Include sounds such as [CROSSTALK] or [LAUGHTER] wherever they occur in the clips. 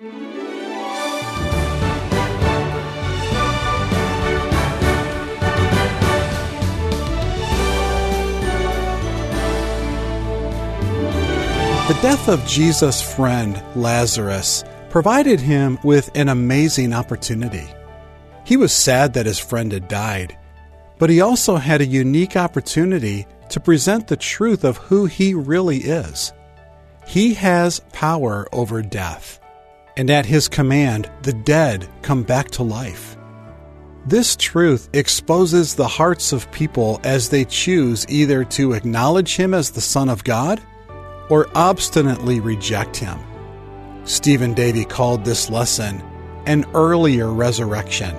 The death of Jesus' friend, Lazarus, provided him with an amazing opportunity. He was sad that his friend had died, but he also had a unique opportunity to present the truth of who he really is. He has power over death, and at his command, the dead come back to life. This truth exposes the hearts of people as they choose either to acknowledge him as the Son of God or obstinately reject him. Stephen Davey called this lesson an earlier resurrection.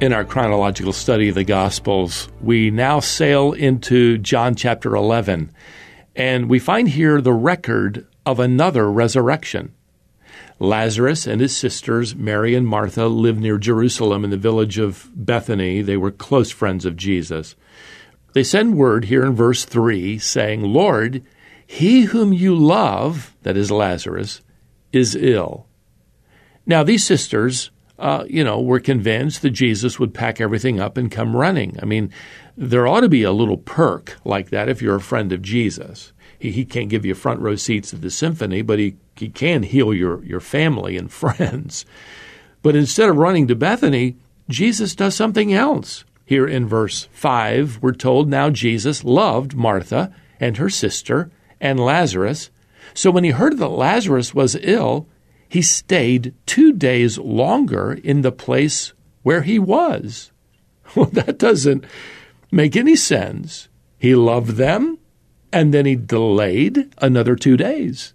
In our chronological study of the Gospels, we now sail into John chapter 11, and we find here the record of another resurrection. Lazarus and his sisters, Mary and Martha, lived near Jerusalem in the village of Bethany. They were close friends of Jesus. They send word here in verse 3 saying, Lord, he whom you love, that is Lazarus, is ill. Now, these sisters, uh, you know, were convinced that Jesus would pack everything up and come running. I mean, there ought to be a little perk like that if you're a friend of Jesus. He, he can't give you front row seats at the symphony, but he, he can heal your, your family and [LAUGHS] friends. But instead of running to Bethany, Jesus does something else. Here in verse 5, we're told now Jesus loved Martha and her sister and Lazarus. So when he heard that Lazarus was ill, he stayed two days longer in the place where he was. [LAUGHS] Well, that doesn't make any sense. He loved them, and then he delayed another two days.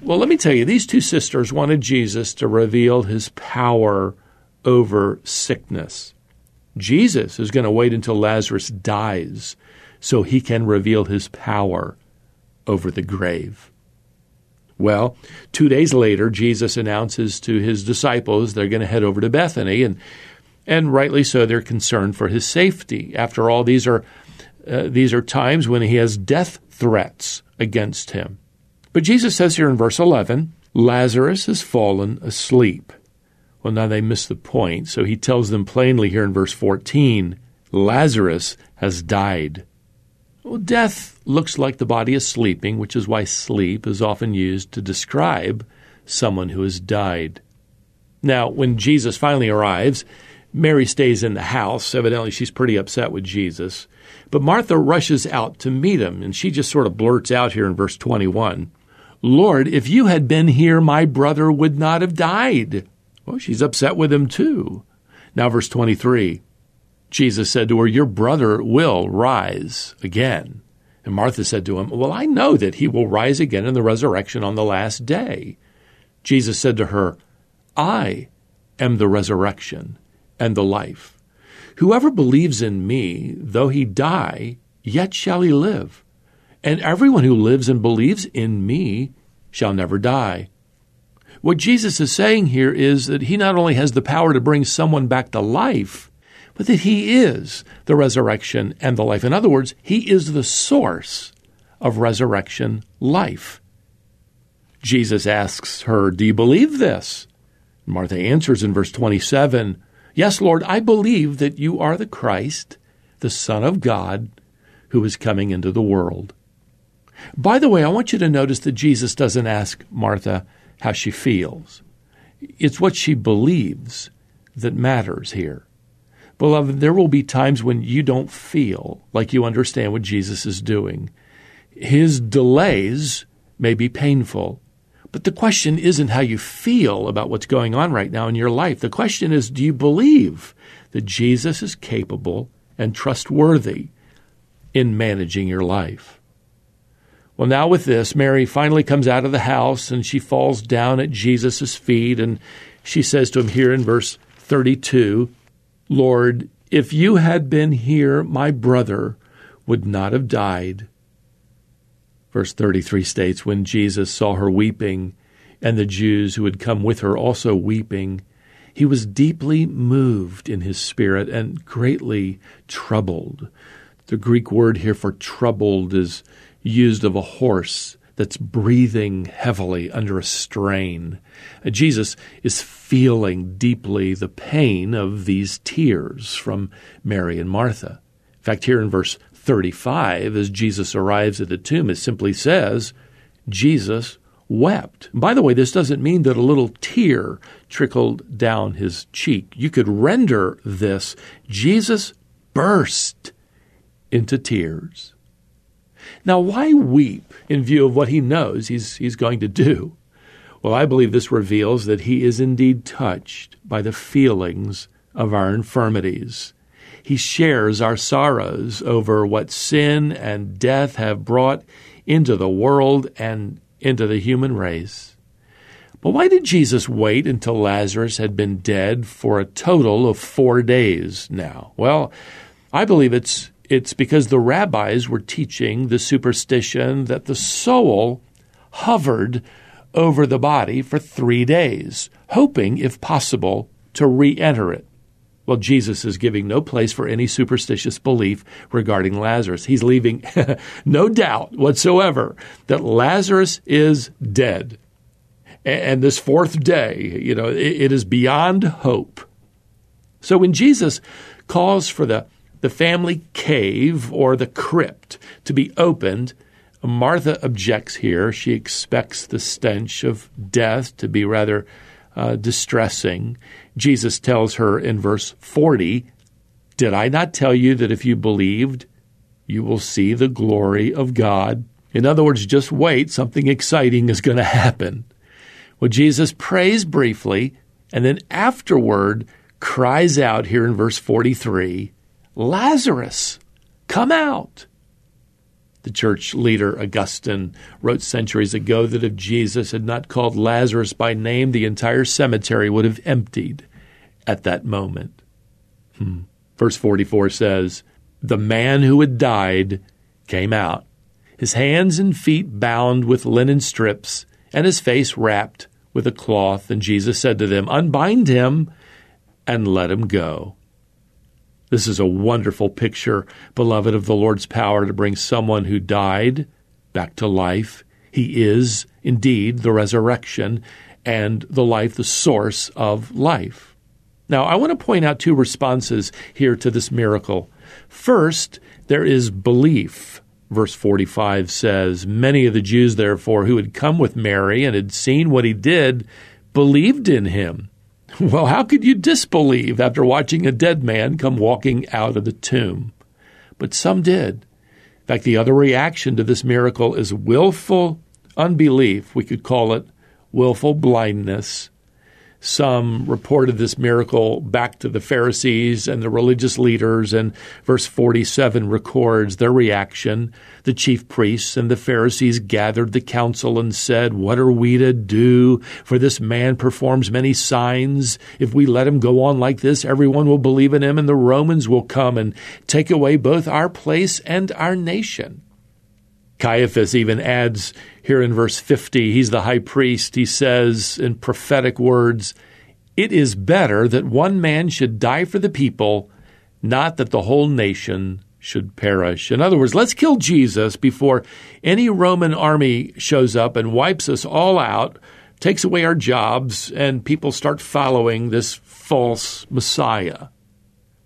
Well, let me tell you, these two sisters wanted Jesus to reveal his power over sickness. Jesus is going to wait until Lazarus dies so he can reveal his power over the grave. Well, two days later, Jesus announces to his disciples they're going to head over to Bethany, and and rightly so, they're concerned for his safety. After all, these are uh, these are times when he has death threats against him. But Jesus says here in verse 11, Lazarus has fallen asleep. Well, now they miss the point, so he tells them plainly here in verse 14 Lazarus has died. Well, death looks like the body is sleeping, which is why sleep is often used to describe someone who has died. Now, when Jesus finally arrives, Mary stays in the house. Evidently, she's pretty upset with Jesus. But Martha rushes out to meet him, and she just sort of blurts out here in verse 21 Lord, if you had been here, my brother would not have died. Well, she's upset with him too. Now, verse 23 Jesus said to her, Your brother will rise again. And Martha said to him, Well, I know that he will rise again in the resurrection on the last day. Jesus said to her, I am the resurrection and the life. Whoever believes in me, though he die, yet shall he live. And everyone who lives and believes in me shall never die. What Jesus is saying here is that he not only has the power to bring someone back to life, but that he is the resurrection and the life. In other words, he is the source of resurrection life. Jesus asks her, Do you believe this? Martha answers in verse 27 Yes, Lord, I believe that you are the Christ, the Son of God, who is coming into the world. By the way, I want you to notice that Jesus doesn't ask Martha, how she feels. It's what she believes that matters here. Beloved, there will be times when you don't feel like you understand what Jesus is doing. His delays may be painful, but the question isn't how you feel about what's going on right now in your life. The question is do you believe that Jesus is capable and trustworthy in managing your life? Well, now with this, Mary finally comes out of the house and she falls down at Jesus' feet and she says to him here in verse 32 Lord, if you had been here, my brother would not have died. Verse 33 states When Jesus saw her weeping, and the Jews who had come with her also weeping, he was deeply moved in his spirit and greatly troubled. The Greek word here for troubled is used of a horse that's breathing heavily under a strain. Uh, Jesus is feeling deeply the pain of these tears from Mary and Martha. In fact, here in verse 35, as Jesus arrives at the tomb, it simply says, Jesus wept. By the way, this doesn't mean that a little tear trickled down his cheek. You could render this Jesus burst into tears. Now, why weep in view of what he knows he's, he's going to do? Well, I believe this reveals that he is indeed touched by the feelings of our infirmities. He shares our sorrows over what sin and death have brought into the world and into the human race. But why did Jesus wait until Lazarus had been dead for a total of four days now? Well, I believe it's it's because the rabbis were teaching the superstition that the soul hovered over the body for three days, hoping, if possible, to re enter it. Well, Jesus is giving no place for any superstitious belief regarding Lazarus. He's leaving [LAUGHS] no doubt whatsoever that Lazarus is dead. And this fourth day, you know, it is beyond hope. So when Jesus calls for the, the family cave or the crypt to be opened, Martha objects here. She expects the stench of death to be rather uh, distressing. Jesus tells her in verse 40, Did I not tell you that if you believed, you will see the glory of God? In other words, just wait, something exciting is going to happen. Well, Jesus prays briefly and then afterward cries out here in verse 43 Lazarus, come out. The church leader Augustine wrote centuries ago that if Jesus had not called Lazarus by name, the entire cemetery would have emptied at that moment. Hmm. Verse 44 says, The man who had died came out, his hands and feet bound with linen strips, and his face wrapped with a cloth. And Jesus said to them, Unbind him and let him go. This is a wonderful picture, beloved, of the Lord's power to bring someone who died back to life. He is indeed the resurrection and the life, the source of life. Now, I want to point out two responses here to this miracle. First, there is belief. Verse 45 says, Many of the Jews, therefore, who had come with Mary and had seen what he did, believed in him. [LAUGHS] Well, how could you disbelieve after watching a dead man come walking out of the tomb? But some did. In fact, the other reaction to this miracle is willful unbelief. We could call it willful blindness. Some reported this miracle back to the Pharisees and the religious leaders, and verse 47 records their reaction. The chief priests and the Pharisees gathered the council and said, What are we to do? For this man performs many signs. If we let him go on like this, everyone will believe in him, and the Romans will come and take away both our place and our nation. Caiaphas even adds here in verse 50, he's the high priest. He says in prophetic words, It is better that one man should die for the people, not that the whole nation should perish. In other words, let's kill Jesus before any Roman army shows up and wipes us all out, takes away our jobs, and people start following this false Messiah.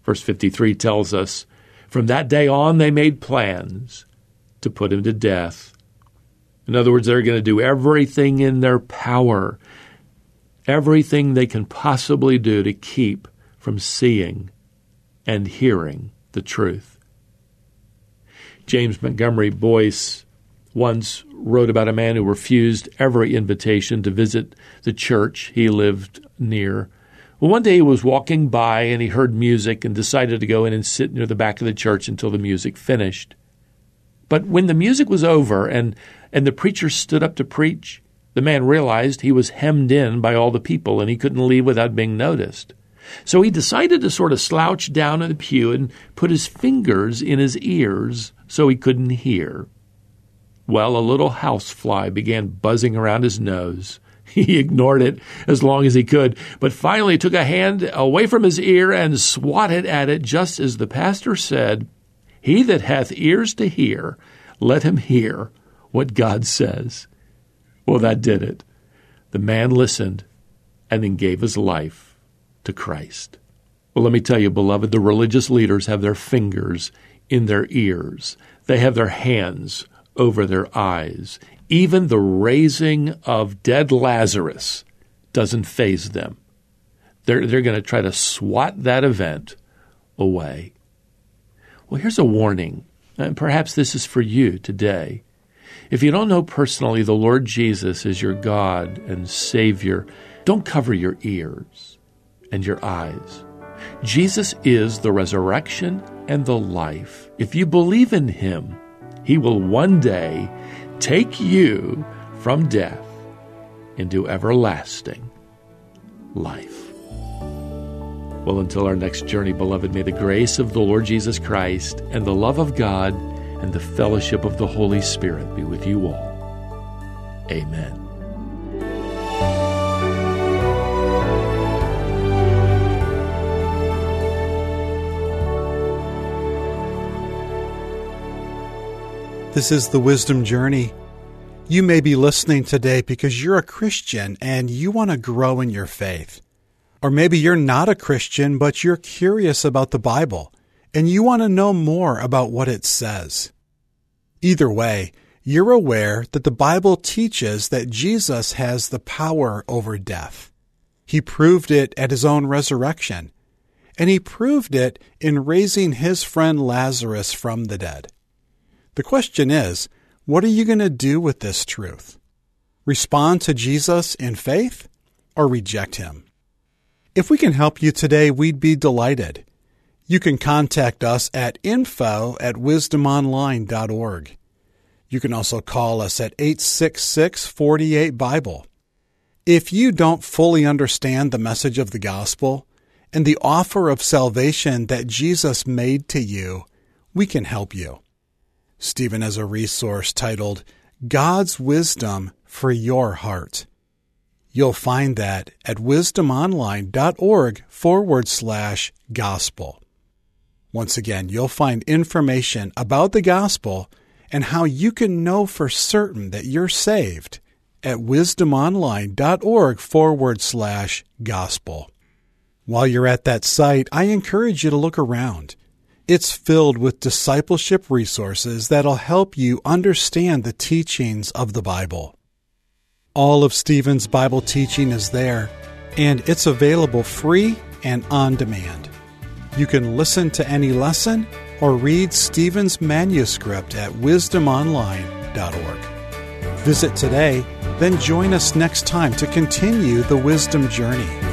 Verse 53 tells us, From that day on they made plans to put him to death. In other words, they're going to do everything in their power, everything they can possibly do to keep from seeing and hearing the truth. James Montgomery Boice once wrote about a man who refused every invitation to visit the church he lived near. Well, one day he was walking by and he heard music and decided to go in and sit near the back of the church until the music finished. But when the music was over and, and the preacher stood up to preach, the man realized he was hemmed in by all the people and he couldn't leave without being noticed. So he decided to sort of slouch down in the pew and put his fingers in his ears so he couldn't hear. Well, a little housefly began buzzing around his nose. [LAUGHS] He ignored it as long as he could, but finally took a hand away from his ear and swatted at it just as the pastor said, he that hath ears to hear, let him hear what God says. Well, that did it. The man listened and then gave his life to Christ. Well, let me tell you, beloved, the religious leaders have their fingers in their ears, they have their hands over their eyes. Even the raising of dead Lazarus doesn't faze them. They're, they're going to try to swat that event away. Well, here's a warning, and perhaps this is for you today. If you don't know personally the Lord Jesus is your God and Savior, don't cover your ears and your eyes. Jesus is the resurrection and the life. If you believe in Him, He will one day take you from death into everlasting life. Well, until our next journey, beloved, may the grace of the Lord Jesus Christ and the love of God and the fellowship of the Holy Spirit be with you all. Amen. This is the Wisdom Journey. You may be listening today because you're a Christian and you want to grow in your faith. Or maybe you're not a Christian, but you're curious about the Bible and you want to know more about what it says. Either way, you're aware that the Bible teaches that Jesus has the power over death. He proved it at his own resurrection, and he proved it in raising his friend Lazarus from the dead. The question is, what are you going to do with this truth? Respond to Jesus in faith or reject him? If we can help you today, we'd be delighted. You can contact us at info at wisdomonline.org. You can also call us at 866 48 Bible. If you don't fully understand the message of the gospel and the offer of salvation that Jesus made to you, we can help you. Stephen has a resource titled God's Wisdom for Your Heart. You'll find that at wisdomonline.org forward slash gospel. Once again, you'll find information about the gospel and how you can know for certain that you're saved at wisdomonline.org forward slash gospel. While you're at that site, I encourage you to look around. It's filled with discipleship resources that'll help you understand the teachings of the Bible. All of Stephen's Bible teaching is there, and it's available free and on demand. You can listen to any lesson or read Stephen's manuscript at wisdomonline.org. Visit today, then join us next time to continue the wisdom journey.